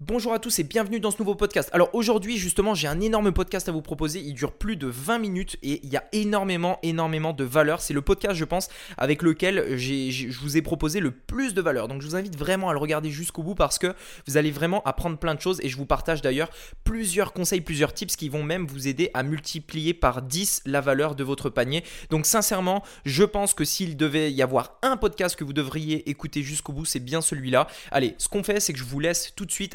Bonjour à tous et bienvenue dans ce nouveau podcast. Alors aujourd'hui justement j'ai un énorme podcast à vous proposer, il dure plus de 20 minutes et il y a énormément énormément de valeur. C'est le podcast je pense avec lequel je vous ai proposé le plus de valeur. Donc je vous invite vraiment à le regarder jusqu'au bout parce que vous allez vraiment apprendre plein de choses et je vous partage d'ailleurs plusieurs conseils, plusieurs tips qui vont même vous aider à multiplier par 10 la valeur de votre panier. Donc sincèrement je pense que s'il devait y avoir un podcast que vous devriez écouter jusqu'au bout c'est bien celui-là. Allez ce qu'on fait c'est que je vous laisse tout de suite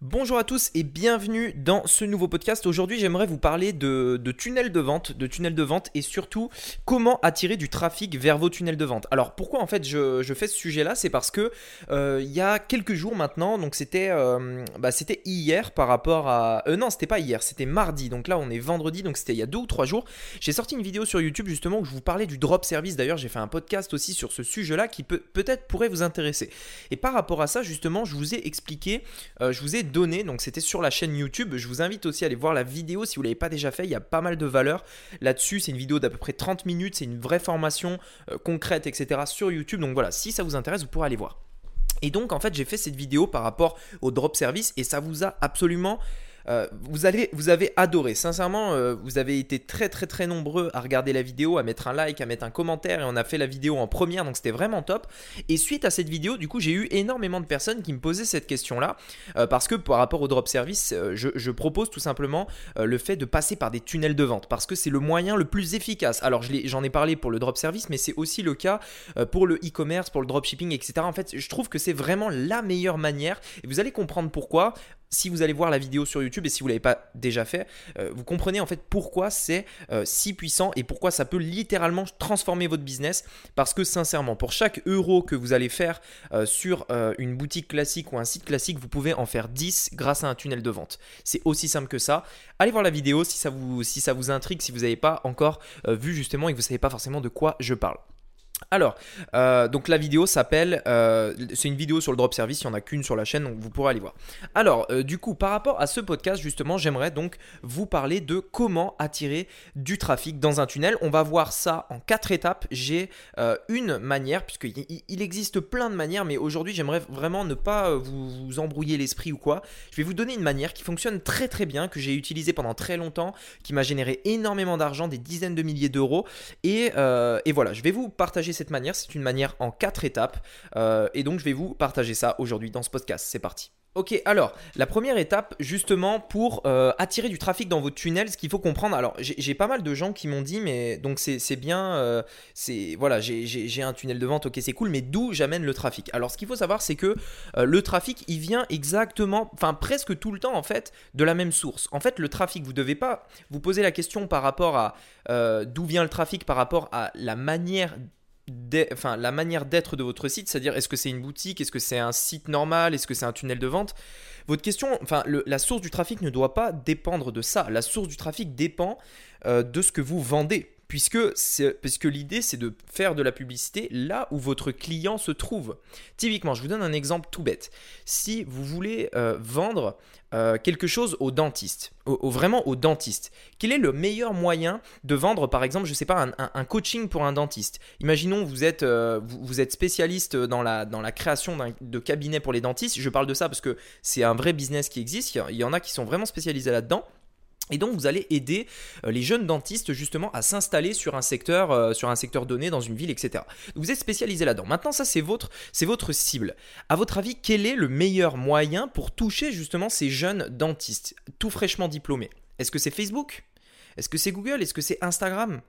Bonjour à tous et bienvenue dans ce nouveau podcast. Aujourd'hui, j'aimerais vous parler de, tunnels de vente, de tunnels de vente et surtout comment attirer du trafic vers vos tunnels de vente. Alors pourquoi en fait je, fais ce sujet-là, c'est parce que euh, il y a quelques jours maintenant, donc c'était euh, bah, c'était hier par rapport à euh, non c'était pas hier, c'était mardi. Donc là on est vendredi, donc c'était il y a deux ou trois jours. J'ai sorti une vidéo sur YouTube justement où je vous parlais du drop service. D'ailleurs j'ai fait un podcast aussi sur ce sujet-là qui peut peut-être pourrait vous intéresser. Et par rapport à ça justement, je vous ai expliqué, je vous ai donné, donc c'était sur la chaîne YouTube. Je vous invite aussi à aller voir la vidéo si vous ne l'avez pas déjà fait, il y a pas mal de valeur là-dessus. C'est une vidéo d'à peu près 30 minutes, c'est une vraie formation euh, concrète, etc. sur YouTube. Donc voilà, si ça vous intéresse, vous pourrez aller voir. Et donc en fait j'ai fait cette vidéo par rapport au drop service et ça vous a absolument euh, vous, vous avez adoré. Sincèrement, euh, vous avez été très très très nombreux à regarder la vidéo, à mettre un like, à mettre un commentaire et on a fait la vidéo en première, donc c'était vraiment top. Et suite à cette vidéo, du coup, j'ai eu énormément de personnes qui me posaient cette question-là euh, parce que par rapport au drop service, je, propose tout simplement le fait de passer par des tunnels de vente parce que c'est le moyen le plus efficace. Alors j'en ai, parlé pour le drop service, mais c'est aussi le cas pour le e-commerce, pour le dropshipping, etc. En fait, je trouve que c'est vraiment la meilleure manière et vous allez comprendre pourquoi si vous allez voir la vidéo sur YouTube et si vous ne l'avez pas déjà fait, euh, vous comprenez en fait pourquoi c'est euh, si puissant et pourquoi ça peut littéralement transformer votre business. Parce que sincèrement, pour chaque euro que vous allez faire euh, sur une boutique classique ou un site classique, vous pouvez en faire 10 grâce à un tunnel de vente. C'est aussi simple que ça. Allez voir la vidéo si ça vous, si ça vous intrigue, si vous n'avez pas encore vu justement et que vous ne savez pas forcément de quoi je parle. Alors, euh, donc la vidéo s'appelle, euh, c'est une vidéo sur le drop service, il n'y en a qu'une sur la chaîne, donc vous pourrez aller voir. Alors, euh, du coup, par rapport à ce podcast, justement, j'aimerais donc vous parler de comment attirer du trafic dans un tunnel. On va voir ça en quatre étapes. J'ai une manière, puisqu'il il existe plein de manières, mais aujourd'hui, j'aimerais vraiment ne pas vous, vous embrouiller l'esprit ou quoi. Je vais vous donner une manière qui fonctionne très très bien, que j'ai utilisée pendant très longtemps, qui m'a généré énormément d'argent, des dizaines de milliers d'euros. Et, et voilà, je vais vous partager cette manière. C'est une manière en quatre étapes. Euh, et donc, je vais vous partager ça aujourd'hui dans ce podcast. C'est parti. Ok, alors la première étape justement pour euh, attirer du trafic dans vos tunnels, ce qu'il faut comprendre. Alors j'ai pas mal de gens qui m'ont dit, mais donc c'est bien, euh, c'est voilà, j'ai un tunnel de vente, ok c'est cool, mais d'où j'amène le trafic? Alors ce qu'il faut savoir, c'est que le trafic, il vient exactement, enfin presque tout le temps en fait, de la même source. En fait, le trafic, vous devez pas vous poser la question par rapport à d'où vient le trafic, par rapport à la manière enfin, la manière d'être de votre site, c'est-à-dire est-ce que c'est une boutique, est-ce que c'est un site normal, est-ce que c'est un tunnel de vente? Votre question, enfin, la source du trafic ne doit pas dépendre de ça. La source du trafic dépend euh, de ce que vous vendez puisque, puisque l'idée c'est de faire de la publicité là où votre client se trouve. Typiquement, je vous donne un exemple tout bête. Si vous voulez euh, vendre euh, quelque chose au dentiste, au, vraiment au dentiste, quel est le meilleur moyen de vendre par exemple, je sais pas, un, coaching pour un dentiste? Imaginons vous êtes, euh, vous, êtes spécialiste dans la, dans la création de cabinets pour les dentistes. Je parle de ça parce que c'est un vrai business qui existe. Il y en a qui sont vraiment spécialisés là-dedans. Et donc vous allez aider euh, les jeunes dentistes justement à s'installer sur un secteur, euh, donné dans une ville, etc. Vous êtes spécialisé là-dedans. Maintenant ça c'est votre, c'est votre cible. À votre avis, quel est le meilleur moyen pour toucher justement ces jeunes dentistes, tout fraîchement diplômés? Est-ce que c'est Facebook? Est-ce que c'est Google? Est-ce que c'est Instagram?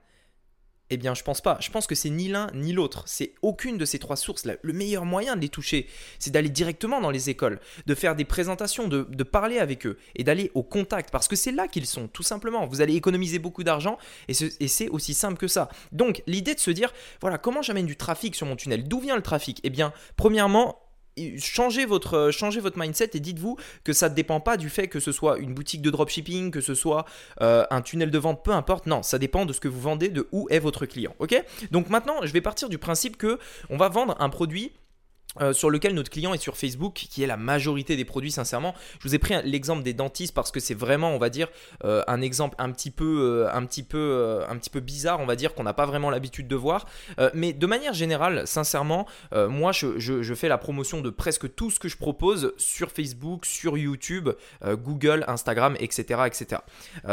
Eh bien, je pense pas. Je pense que c'est ni l'un ni l'autre. C'est aucune de ces trois sources. Le meilleur moyen de les toucher, c'est d'aller directement dans les écoles, de faire des présentations, de, parler avec eux et d'aller au contact parce que c'est là qu'ils sont, tout simplement. Vous allez économiser beaucoup d'argent et c'est aussi simple que ça. Donc, l'idée de se dire, voilà, comment j'amène du trafic sur mon tunnel? D'où vient le trafic? Eh bien, premièrement, changez votre, changez votre mindset et dites-vous que ça ne dépend pas du fait que ce soit une boutique de dropshipping, que ce soit euh, un tunnel de vente, peu importe. Non, ça dépend de ce que vous vendez, de où est votre client. Ok? Donc maintenant, je vais partir du principe que on va vendre un produit euh, sur lequel notre client est sur Facebook, qui est la majorité des produits, sincèrement. Je vous ai pris l'exemple des dentistes parce que c'est vraiment, on va dire, euh, un exemple un petit peu, euh, un petit peu, un petit peu bizarre, on va dire, qu'on n'a pas vraiment l'habitude de voir. mais de manière générale, sincèrement, moi, je, fais la promotion de presque tout ce que je propose sur Facebook, sur YouTube, Google, Instagram, etc., etc.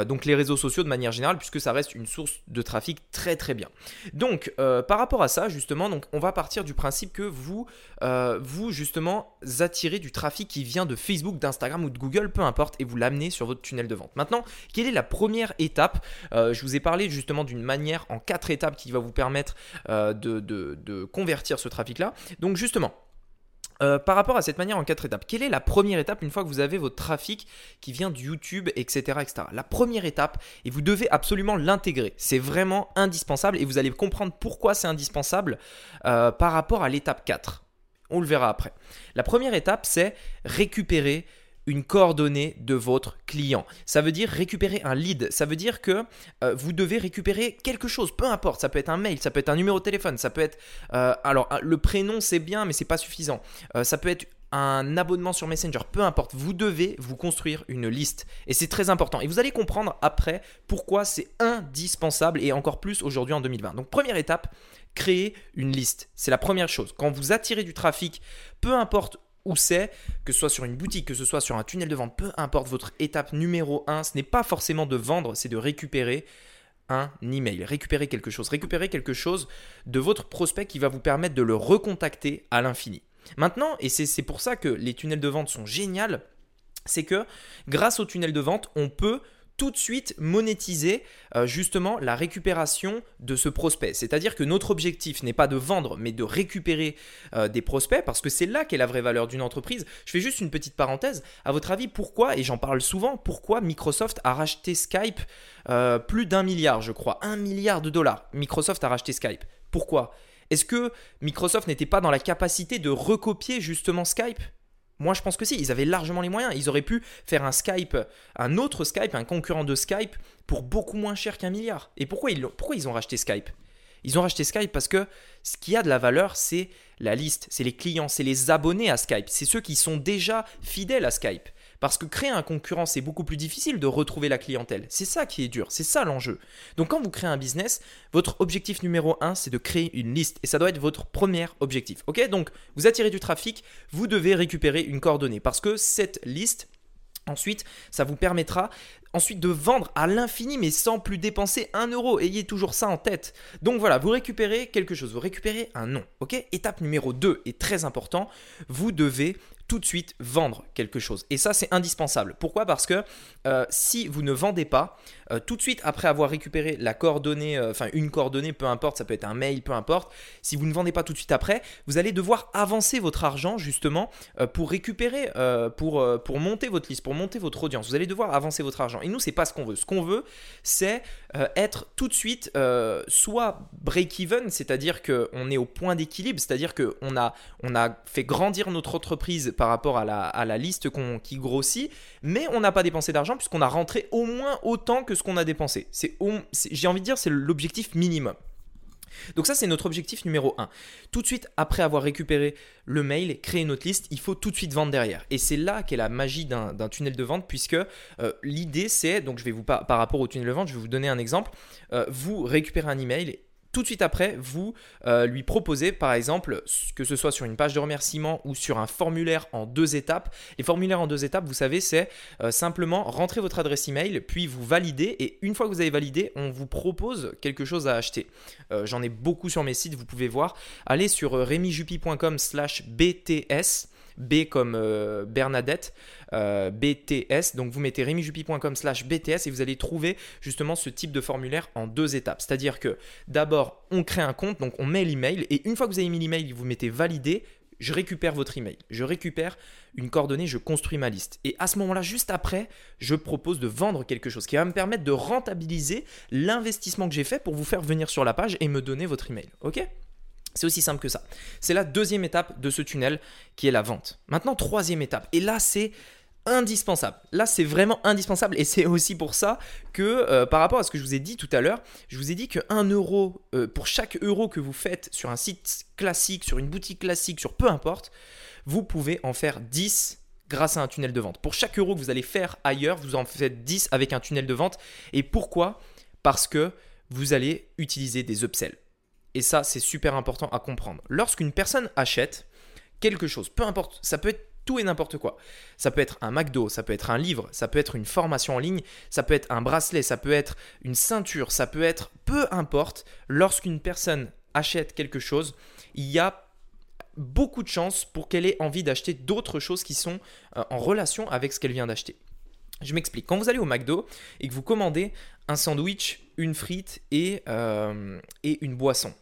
donc les réseaux sociaux de manière générale, puisque ça reste une source de trafic très très bien. Donc, par rapport à ça, justement, donc on va partir du principe que vous euh, vous justement attirez du trafic qui vient de Facebook, d'Instagram ou de Google, peu importe, et vous l'amenez sur votre tunnel de vente. Maintenant, quelle est la première étape? Euh, Je vous ai parlé justement d'une manière en quatre étapes qui va vous permettre euh, de, convertir ce trafic-là. Donc justement, par rapport à cette manière en quatre étapes, quelle est la première étape une fois que vous avez votre trafic qui vient de YouTube, etc., etc. La première étape, et vous devez absolument l'intégrer, c'est vraiment indispensable et vous allez comprendre pourquoi c'est indispensable par rapport à l'étape 4. On le verra après. La première étape, c'est récupérer une coordonnée de votre client. Ça veut dire récupérer un lead. Ça veut dire que euh, vous devez récupérer quelque chose, peu importe. Ça peut être un mail, ça peut être un numéro de téléphone, ça peut être. Euh, alors, le prénom, c'est bien, mais c'est pas suffisant. Euh, ça peut être un abonnement sur Messenger, peu importe, vous devez vous construire une liste. Et c'est très important. Et vous allez comprendre après pourquoi c'est indispensable et encore plus aujourd'hui en 2020. Donc première étape, créer une liste. C'est la première chose. Quand vous attirez du trafic, peu importe où c'est, que ce soit sur une boutique, que ce soit sur un tunnel de vente, peu importe votre étape numéro 1, ce n'est pas forcément de vendre, c'est de récupérer un email, récupérer quelque chose, récupérer quelque chose de votre prospect qui va vous permettre de le recontacter à l'infini. Maintenant, et c'est pour ça que les tunnels de vente sont géniaux, c'est que grâce aux tunnels de vente, on peut tout de suite monétiser euh, justement la récupération de ce prospect. C'est-à-dire que notre objectif n'est pas de vendre, mais de récupérer euh, des prospects, parce que c'est là qu'est la vraie valeur d'une entreprise. Je fais juste une petite parenthèse. À votre avis, pourquoi, et j'en parle souvent, pourquoi Microsoft a racheté Skype euh, plus d'un milliard, je crois, un milliard de dollars Microsoft a racheté Skype. Pourquoi? Est-ce que Microsoft n'était pas dans la capacité de recopier justement Skype? Moi, je pense que si, ils avaient largement les moyens. Ils auraient pu faire un Skype, un autre Skype, un concurrent de Skype, pour beaucoup moins cher qu'un milliard. Et pourquoi ils, pourquoi ils ont racheté Skype? Ils ont racheté Skype parce que ce qui a de la valeur, c'est la liste, c'est les clients, c'est les abonnés à Skype, c'est ceux qui sont déjà fidèles à Skype. Parce que créer un concurrent, c'est beaucoup plus difficile de retrouver la clientèle. C'est ça qui est dur, c'est ça l'enjeu. Donc quand vous créez un business, votre objectif numéro un, c'est de créer une liste. Et ça doit être votre premier objectif. Ok? Donc vous attirez du trafic, vous devez récupérer une coordonnée. Parce que cette liste, Ensuite, ça vous permettra ensuite de vendre à l'infini mais sans plus dépenser un euro. Ayez toujours ça en tête. Donc voilà, vous récupérez quelque chose, vous récupérez un nom. Ok? Étape numéro 2 est très important. Vous devez tout de suite vendre quelque chose. Et ça, c'est indispensable. Pourquoi? Parce que euh, si vous ne vendez pas, euh, tout de suite après avoir récupéré la coordonnée, euh, enfin une coordonnée, peu importe, ça peut être un mail, peu importe, si vous ne vendez pas tout de suite après, vous allez devoir avancer votre argent justement pour récupérer, pour, pour monter votre liste, pour monter votre audience. Vous allez devoir avancer votre argent. Et nous, c'est pas ce qu'on veut. Ce qu'on veut, c'est être tout de suite soit break-even, c'est-à-dire qu'on est au point d'équilibre, c'est-à-dire qu'on a, on a fait grandir notre entreprise par rapport à la, liste qui grossit, mais on n'a pas dépensé d'argent puisqu'on a rentré au moins autant que ce qu'on a dépensé. C'est, j'ai envie de dire, c'est l'objectif minimum. Donc ça, c'est notre objectif numéro 1. Tout de suite, après avoir récupéré le mail, créer notre liste, il faut tout de suite vendre derrière. Et c'est là qu'est la magie d'un tunnel de vente, puisque euh, l'idée, c'est, donc je vais vous, par, rapport au tunnel de vente, je vais vous donner un exemple. Euh, vous récupérez un email tout de suite après, vous euh, lui proposez, par exemple, que ce soit sur une page de remerciement ou sur un formulaire en deux étapes. Les formulaires en deux étapes, vous savez, c'est euh, simplement rentrer votre adresse email, puis vous validez. Et une fois que vous avez validé, on vous propose quelque chose à acheter. Euh, j'en ai beaucoup sur mes sites, vous pouvez voir. Allez sur remyjupi.com/slash BTS. B comme euh, Bernadette, euh, BTS. Donc vous mettez remyjupi.com slash BTS et vous allez trouver justement ce type de formulaire en deux étapes. C'est-à-dire que d'abord on crée un compte, donc on met l'email et une fois que vous avez mis l'email, vous mettez valider. Je récupère votre email, je récupère une coordonnée, je construis ma liste. Et à ce moment-là, juste après, je propose de vendre quelque chose qui va me permettre de rentabiliser l'investissement que j'ai fait pour vous faire venir sur la page et me donner votre email. Ok? C'est aussi simple que ça. C'est la deuxième étape de ce tunnel qui est la vente. Maintenant, troisième étape. Et là, c'est indispensable. Là, c'est vraiment indispensable et c'est aussi pour ça que euh, par rapport à ce que je vous ai dit tout à l'heure, je vous ai dit que 1 euro euh, pour chaque euro que vous faites sur un site classique, sur une boutique classique, sur peu importe, vous pouvez en faire 10 grâce à un tunnel de vente. Pour chaque euro que vous allez faire ailleurs, vous en faites 10 avec un tunnel de vente. Et pourquoi? Parce que vous allez utiliser des upsells. Et ça, c'est super important à comprendre. Lorsqu'une personne achète quelque chose, peu importe, ça peut être tout et n'importe quoi. Ça peut être un McDo, ça peut être un livre, ça peut être une formation en ligne, ça peut être un bracelet, ça peut être une ceinture, ça peut être peu importe. Lorsqu'une personne achète quelque chose, il y a beaucoup de chances pour qu'elle ait envie d'acheter d'autres choses qui sont euh, en relation avec ce qu'elle vient d'acheter. Je m'explique. Quand vous allez au McDo et que vous commandez un sandwich, une frite et, euh, et une boisson,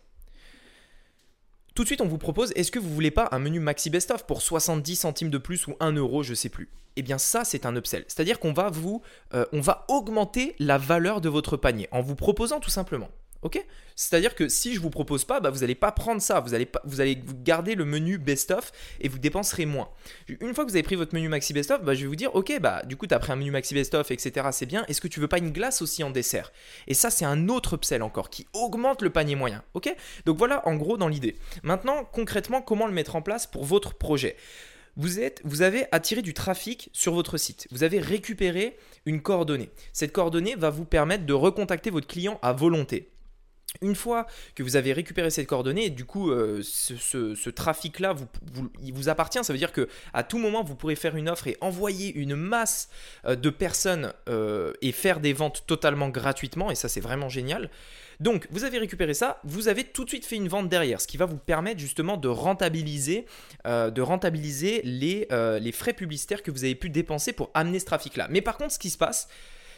tout de suite, on vous propose est-ce que vous voulez pas un menu Maxi Best Of pour 70 centimes de plus ou 1 euro, je sais plus Eh bien, ça, c'est un upsell. C'est-à-dire qu'on va vous, euh, on va augmenter la valeur de votre panier en vous proposant tout simplement. Ok C'est-à-dire que si je vous propose pas, bah, vous n'allez pas prendre ça. Vous allez, vous allez garder le menu best-of et vous dépenserez moins. Une fois que vous avez pris votre menu maxi best-of, bah, je vais vous dire ok, bah, du coup, tu as pris un menu maxi best-of, etc. C'est bien. Est-ce que tu veux pas une glace aussi en dessert? Et ça, c'est un autre upsell encore qui augmente le panier moyen. Ok Donc voilà en gros dans l'idée. Maintenant, concrètement, comment le mettre en place pour votre projet? Vous, êtes, vous avez attiré du trafic sur votre site. Vous avez récupéré une coordonnée. Cette coordonnée va vous permettre de recontacter votre client à volonté. Une fois que vous avez récupéré cette coordonnée, du coup, euh, ce, trafic-là vous, appartient. Ça veut dire que à tout moment, vous pourrez faire une offre et envoyer une masse euh, de personnes euh, et faire des ventes totalement gratuitement. Et ça, c'est vraiment génial. Donc, vous avez récupéré ça, vous avez tout de suite fait une vente derrière, ce qui va vous permettre justement de rentabiliser, de rentabiliser les, les frais publicitaires que vous avez pu dépenser pour amener ce trafic-là. Mais par contre, ce qui se passe,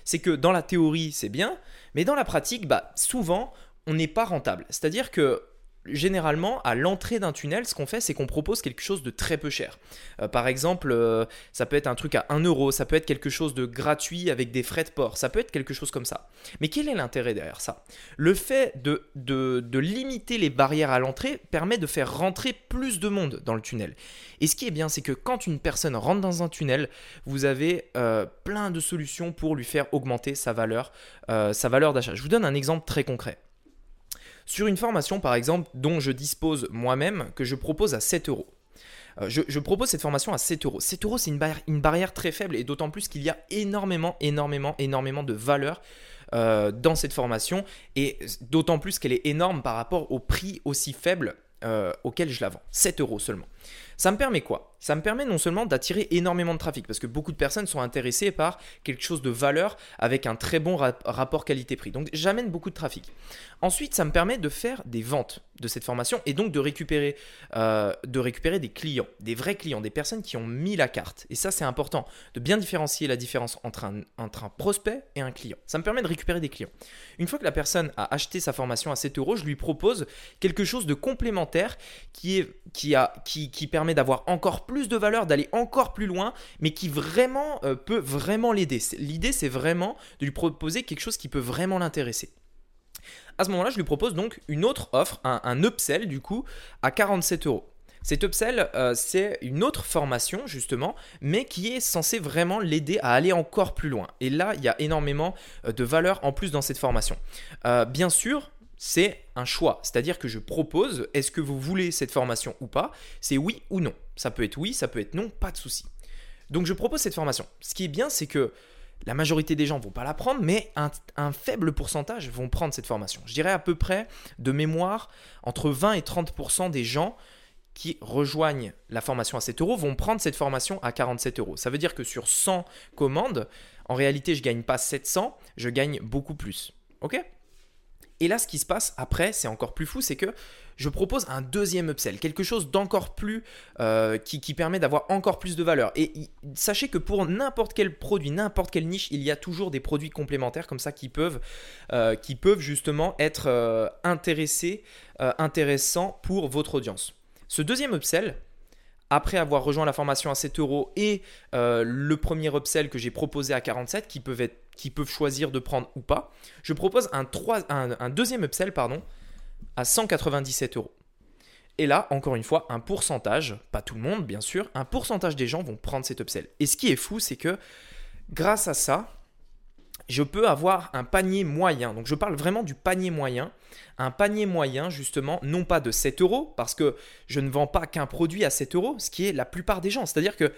c'est que dans la théorie, c'est bien, mais dans la pratique, bah, souvent, on n'est pas rentable. C'est-à-dire que généralement, à l'entrée d'un tunnel, ce qu'on fait, c'est qu'on propose quelque chose de très peu cher. Euh, par exemple, euh, ça peut être un truc à 1 euro, ça peut être quelque chose de gratuit avec des frais de port, ça peut être quelque chose comme ça. Mais quel est l'intérêt derrière ça? Le fait de, limiter les barrières à l'entrée permet de faire rentrer plus de monde dans le tunnel. Et ce qui est bien, c'est que quand une personne rentre dans un tunnel, vous avez euh, plein de solutions pour lui faire augmenter sa valeur, sa valeur d'achat. Je vous donne un exemple très concret. Sur une formation, par exemple, dont je dispose moi-même, que je propose à 7 euros. Euh, je, propose cette formation à 7 euros. 7 euros, c'est une, barrière, très faible et d'autant plus qu'il y a énormément, énormément, énormément de valeur euh, dans cette formation et d'autant plus qu'elle est énorme par rapport au prix aussi faible euh, auquel je la vends. 7 euros seulement. Ça me permet quoi? Ça me permet non seulement d'attirer énormément de trafic, parce que beaucoup de personnes sont intéressées par quelque chose de valeur avec un très bon rapport qualité-prix. Donc j'amène beaucoup de trafic. Ensuite, ça me permet de faire des ventes de cette formation et donc de récupérer, euh, de récupérer des clients, des vrais clients, des personnes qui ont mis la carte. Et ça, c'est important, de bien différencier la différence entre un, entre un prospect et un client. Ça me permet de récupérer des clients. Une fois que la personne a acheté sa formation à 7 euros, je lui propose quelque chose de complémentaire qui, est, qui, a, qui, qui permet d'avoir encore plus de valeur, d'aller encore plus loin, mais qui vraiment euh, peut vraiment l'aider. L'idée, c'est vraiment de lui proposer quelque chose qui peut vraiment l'intéresser. À ce moment-là, je lui propose donc une autre offre, un, upsell du coup, à 47 euros. Cet upsell, euh, c'est une autre formation justement, mais qui est censé vraiment l'aider à aller encore plus loin. Et là, il y a énormément euh, de valeur en plus dans cette formation. bien sûr, c'est un choix. C'est-à-dire que je propose, est-ce que vous voulez cette formation ou pas? C'est oui ou non. Ça peut être oui, ça peut être non, pas de souci. Donc je propose cette formation. Ce qui est bien, c'est que la majorité des gens vont pas la prendre, mais un, faible pourcentage vont prendre cette formation. Je dirais à peu près de mémoire, entre 20 et 30% des gens qui rejoignent la formation à 7 euros vont prendre cette formation à 47 euros. Ça veut dire que sur 100 commandes, en réalité, je gagne pas 700, je gagne beaucoup plus. Ok? Et là, ce qui se passe après, c'est encore plus fou, c'est que je propose un deuxième upsell, quelque chose d'encore plus euh, qui, permet d'avoir encore plus de valeur. Et sachez que pour n'importe quel produit, n'importe quelle niche, il y a toujours des produits complémentaires comme ça qui peuvent, euh, justement être euh, intéressés, intéressants pour votre audience. Ce deuxième upsell, après avoir rejoint la formation à 7 euros et le premier upsell que j'ai proposé à 47, qui peuvent qui peuvent choisir de prendre ou pas. Je propose un, un, deuxième upsell pardon, à 197 euros. Et là, encore une fois, un pourcentage, pas tout le monde bien sûr, un pourcentage des gens vont prendre cet upsell. Et ce qui est fou, c'est que grâce à ça, je peux avoir un panier moyen. Donc je parle vraiment du panier moyen. Un panier moyen, justement, non pas de 7 euros, parce que je ne vends pas qu'un produit à 7 euros, ce qui est la plupart des gens. C'est-à-dire que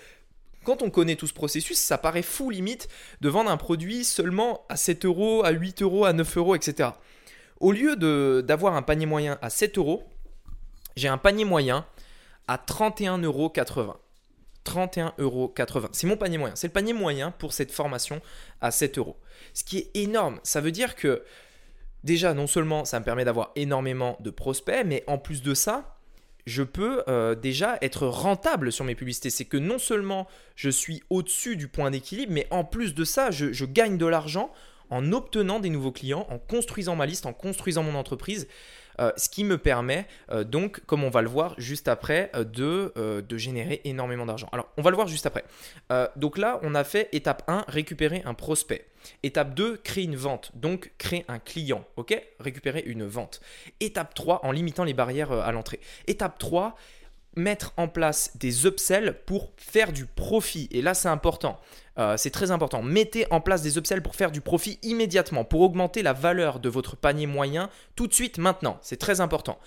quand on connaît tout ce processus, ça paraît fou limite de vendre un produit seulement à 7 euros, à 8 euros, à 9 euros, etc. Au lieu d'avoir un panier moyen à 7 euros, j'ai un panier moyen à 31,80 euros. 31,80 euros. C'est mon panier moyen. C'est le panier moyen pour cette formation à 7 euros. Ce qui est énorme. Ça veut dire que déjà, non seulement ça me permet d'avoir énormément de prospects, mais en plus de ça, je peux euh, déjà être rentable sur mes publicités. C'est que non seulement je suis au-dessus du point d'équilibre, mais en plus de ça, je gagne de l'argent en obtenant des nouveaux clients, en construisant ma liste, en construisant mon entreprise. Euh, ce qui me permet euh, donc, comme on va le voir juste après, euh, de, de générer énormément d'argent. Alors, on va le voir juste après. donc là, on a fait étape 1, récupérer un prospect. Étape 2, créer une vente, donc créer un client, ok? Récupérer une vente. Étape 3, en limitant les barrières à l'entrée. Étape 3, mettre en place des upsells pour faire du profit. Et là, c'est important. Euh, c'est très important. Mettez en place des upsells pour faire du profit immédiatement, pour augmenter la valeur de votre panier moyen tout de suite, maintenant. C'est très important.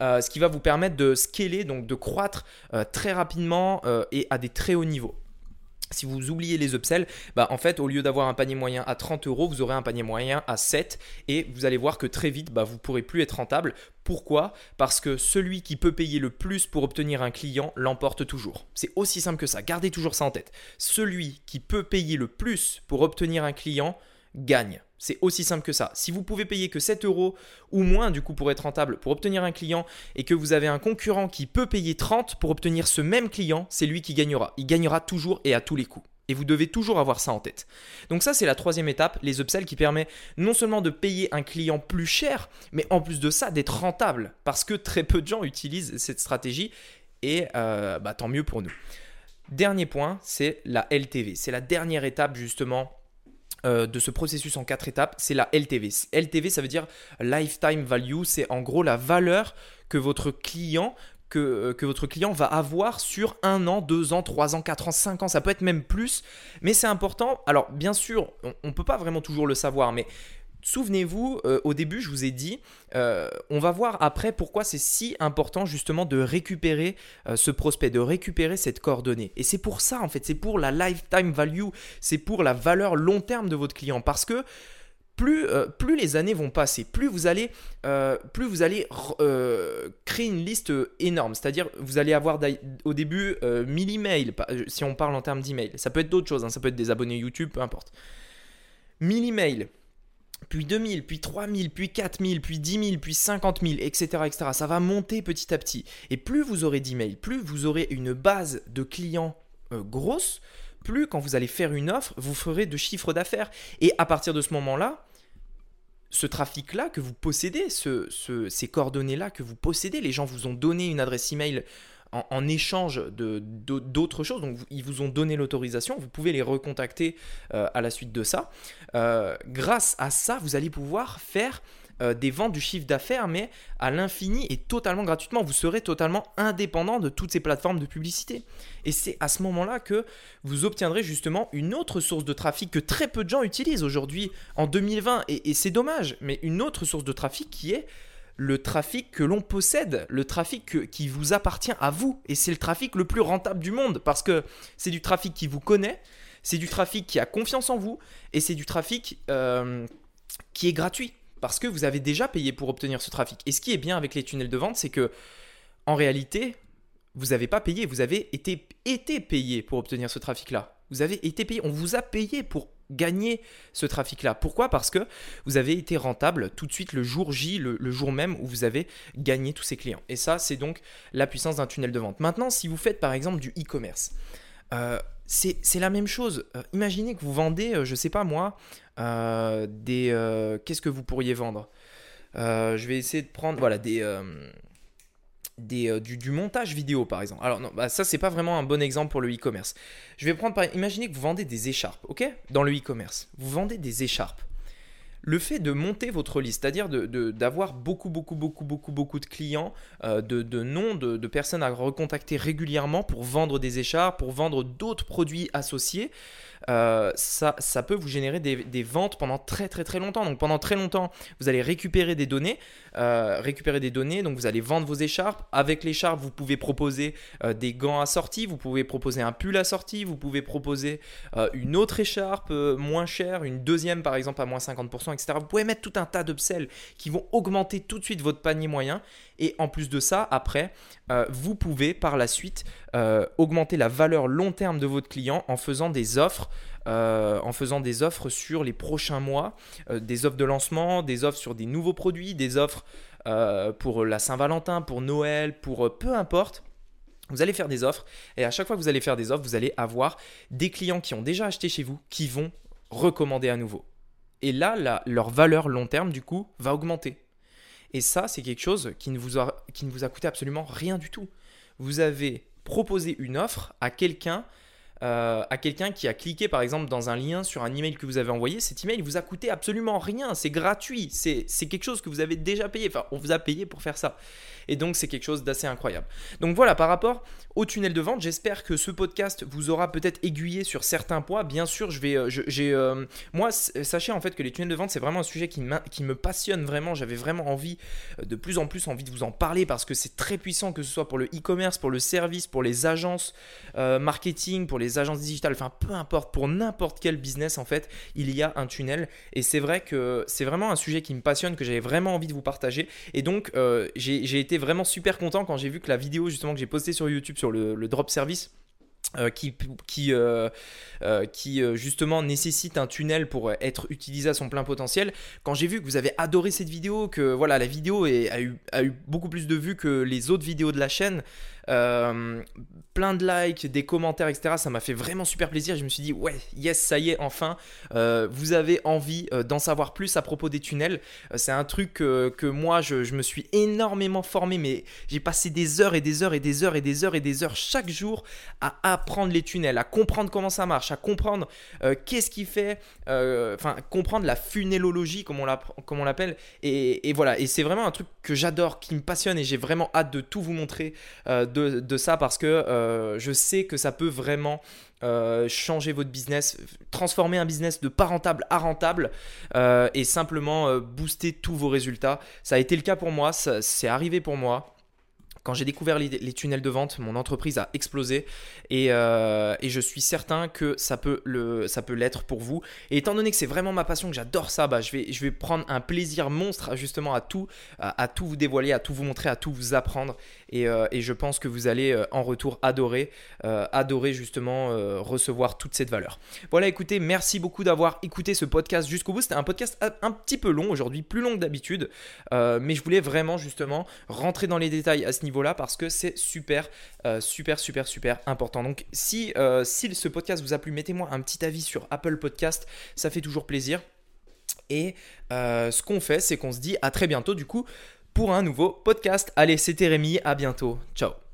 Euh, ce qui va vous permettre de scaler, donc de croître euh, très rapidement et à des très hauts niveaux si vous oubliez les upsells, bah en fait, au lieu d'avoir un panier moyen à 30 euros, vous aurez un panier moyen à 7 et vous allez voir que très vite, bah, vous ne pourrez plus être rentable. Pourquoi? Parce que celui qui peut payer le plus pour obtenir un client l'emporte toujours. C'est aussi simple que ça. Gardez toujours ça en tête. Celui qui peut payer le plus pour obtenir un client gagne. C'est aussi simple que ça. Si vous pouvez payer que 7 euros ou moins du coup pour être rentable, pour obtenir un client, et que vous avez un concurrent qui peut payer 30 pour obtenir ce même client, c'est lui qui gagnera. Il gagnera toujours et à tous les coups. Et vous devez toujours avoir ça en tête. Donc ça, c'est la troisième étape, les upsells qui permet non seulement de payer un client plus cher, mais en plus de ça, d'être rentable. Parce que très peu de gens utilisent cette stratégie et euh, bah, tant mieux pour nous. Dernier point, c'est la LTV. C'est la dernière étape justement euh, de ce processus en quatre étapes, c'est la LTV. LTV, ça veut dire lifetime value, c'est en gros la valeur que votre client que, euh, que, votre client va avoir sur un an, deux ans, trois ans, quatre ans, cinq ans, ça peut être même plus, mais c'est important. Alors bien sûr, on ne peut pas vraiment toujours le savoir, mais Souvenez-vous, euh, au début, je vous ai dit, euh, on va voir après pourquoi c'est si important justement de récupérer euh, ce prospect, de récupérer cette coordonnée. Et c'est pour ça, en fait, c'est pour la lifetime value, c'est pour la valeur long terme de votre client. Parce que plus, plus les années vont passer, plus vous allez, plus vous allez créer une liste énorme. C'est-à-dire, vous allez avoir au début 1000 emails, si on parle en termes d'emails. Ça peut être d'autres choses, hein, ça peut être des abonnés YouTube, peu importe. 1000 emails puis 2000, puis 3000, puis 4000, puis 10 000, puis 50 000, etc.. Ça va monter petit à petit. Et plus vous aurez d'emails, plus vous aurez une base de clients euh, grosse, plus quand vous allez faire une offre, vous ferez de chiffre d'affaires. Et à partir de ce moment-là, ce trafic-là que vous possédez, ces coordonnées-là que vous possédez, les gens vous ont donné une adresse email en, échange d'autres choses. Donc, ils vous ont donné l'autorisation. Vous pouvez les recontacter euh, à la suite de ça. Euh, grâce à ça, vous allez pouvoir faire euh, des ventes du chiffre d'affaires, mais à l'infini et totalement gratuitement. Vous serez totalement indépendant de toutes ces plateformes de publicité. Et c'est à ce moment-là que vous obtiendrez justement une autre source de trafic que très peu de gens utilisent aujourd'hui en 2020. et c'est dommage, mais une autre source de trafic qui est le trafic que l'on possède, le trafic qui vous appartient à vous. Et c'est le trafic le plus rentable du monde parce que c'est du trafic qui vous connaît, c'est du trafic qui a confiance en vous et c'est du trafic euh, qui est gratuit parce que vous avez déjà payé pour obtenir ce trafic. Et ce qui est bien avec les tunnels de vente, c'est que en réalité, vous n'avez pas payé, vous avez été, été payé pour obtenir ce trafic-là. Vous avez été payé, on vous a payé pour gagner ce trafic-là. Pourquoi? Parce que vous avez été rentable tout de suite le jour J, le, jour même où vous avez gagné tous ces clients. Et ça, c'est donc la puissance d'un tunnel de vente. Maintenant, si vous faites par exemple du e-commerce, euh, c'est la même chose. Euh, imaginez que vous vendez, euh, je sais pas moi, des... Qu'est-ce que vous pourriez vendre? Je vais essayer de prendre voilà, des euh, du, montage vidéo par exemple. Alors non, bah, ça c'est pas vraiment un bon exemple pour le e-commerce. Je vais prendre par imaginez que vous vendez des écharpes, ok? Dans le e-commerce, vous vendez des écharpes. Le fait de monter votre liste, c'est-à-dire d'avoir beaucoup, beaucoup, beaucoup, beaucoup, beaucoup de clients, euh, de, noms, de, personnes à recontacter régulièrement pour vendre des écharpes, pour vendre d'autres produits associés, euh, ça, peut vous générer des, ventes pendant très très très longtemps. Donc pendant très longtemps, vous allez récupérer des données, euh, récupérer des données, donc vous allez vendre vos écharpes. Avec l'écharpe, vous pouvez proposer des gants assortis, vous pouvez proposer un pull assorti, vous pouvez proposer une autre écharpe moins chère, une deuxième par exemple à moins 50%, Vous pouvez mettre tout un tas d'upsells qui vont augmenter tout de suite votre panier moyen. Et en plus de ça, après, vous pouvez par la suite augmenter la valeur long terme de votre client en faisant des offres euh, en faisant des offres sur les prochains mois, euh, des offres de lancement, des offres sur des nouveaux produits, des offres euh, pour la Saint-Valentin, pour Noël, pour peu importe. Vous allez faire des offres et à chaque fois que vous allez faire des offres, vous allez avoir des clients qui ont déjà acheté chez vous qui vont recommander à nouveau. Et là, leur valeur long terme, du coup, va augmenter. Et ça, c'est quelque chose qui ne, vous a, qui ne vous a coûté absolument rien du tout. Vous avez proposé une offre à quelqu'un euh, à quelqu'un qui a cliqué par exemple dans un lien sur un email que vous avez envoyé, cet email vous a coûté absolument rien, c'est gratuit, c'est quelque chose que vous avez déjà payé, enfin on vous a payé pour faire ça. Et donc c'est quelque chose d'assez incroyable. Donc voilà, par rapport au tunnel de vente, j'espère que ce podcast vous aura peut-être aiguillé sur certains points. Bien sûr, je vais, euh, j'ai, euh, moi, sachez en fait que les tunnels de vente, c'est vraiment un sujet qui, qui me passionne vraiment. J'avais vraiment envie, de plus en plus envie de vous en parler parce que c'est très puissant, que ce soit pour le e-commerce, pour le service, pour les agences marketing, pour les agences digitales, enfin peu importe, pour n'importe quel business en fait, il y a un tunnel. Et c'est vrai que c'est vraiment un sujet qui me passionne, que j'avais vraiment envie de vous partager. Et donc euh, j'ai été vraiment super content quand j'ai vu que la vidéo justement que j'ai postée sur YouTube sur le drop service, euh, qui, qui, euh, qui justement nécessite un tunnel pour être utilisé à son plein potentiel. Quand j'ai vu que vous avez adoré cette vidéo, que voilà la vidéo a, eu, a eu beaucoup plus de vues que les autres vidéos de la chaîne, plein de likes, des commentaires, etc. Ça m'a fait vraiment super plaisir. Je me suis dit ouais, yes, ça y est, enfin, vous avez envie d'en savoir plus à propos des tunnels. C'est un truc que moi je, me suis énormément formé, mais j'ai passé des heures et des heures et des heures et des heures et des heures chaque jour à apprendre les tunnels, à comprendre comment ça marche, à comprendre euh, qu'est-ce qui fait, euh, enfin comprendre la funnelologie comme on l'appelle. Et, voilà, et c'est vraiment un truc que j'adore, qui me passionne et j'ai vraiment hâte de tout vous montrer euh, de, ça parce que je sais que ça peut vraiment changer votre business, transformer un business de pas rentable à rentable et simplement booster tous vos résultats. Ça a été le cas pour moi, c'est arrivé pour moi. Quand j'ai découvert les, tunnels de vente, mon entreprise a explosé euh, et, je suis certain que ça peut, l'être pour vous. Et étant donné que c'est vraiment ma passion, que j'adore ça, bah, je, vais, je vais prendre un plaisir monstre justement à tout, à, tout vous dévoiler, à tout vous montrer, à tout vous apprendre. Et, euh, je pense que vous allez euh, en retour adorer, adorer justement recevoir toute cette valeur. Voilà, écoutez, merci beaucoup d'avoir écouté ce podcast jusqu'au bout. C'était un podcast un petit peu long aujourd'hui, plus long que d'habitude, mais je voulais vraiment justement rentrer dans les détails à ce niveau parce que c'est super, euh, super, super, super important. Donc si, euh, si ce podcast vous a plu, mettez-moi un petit avis sur Apple Podcast, ça fait toujours plaisir. Et euh, ce qu'on fait, c'est qu'on se dit à très bientôt du coup pour un nouveau podcast. Allez, c'était Rémi, à bientôt. Ciao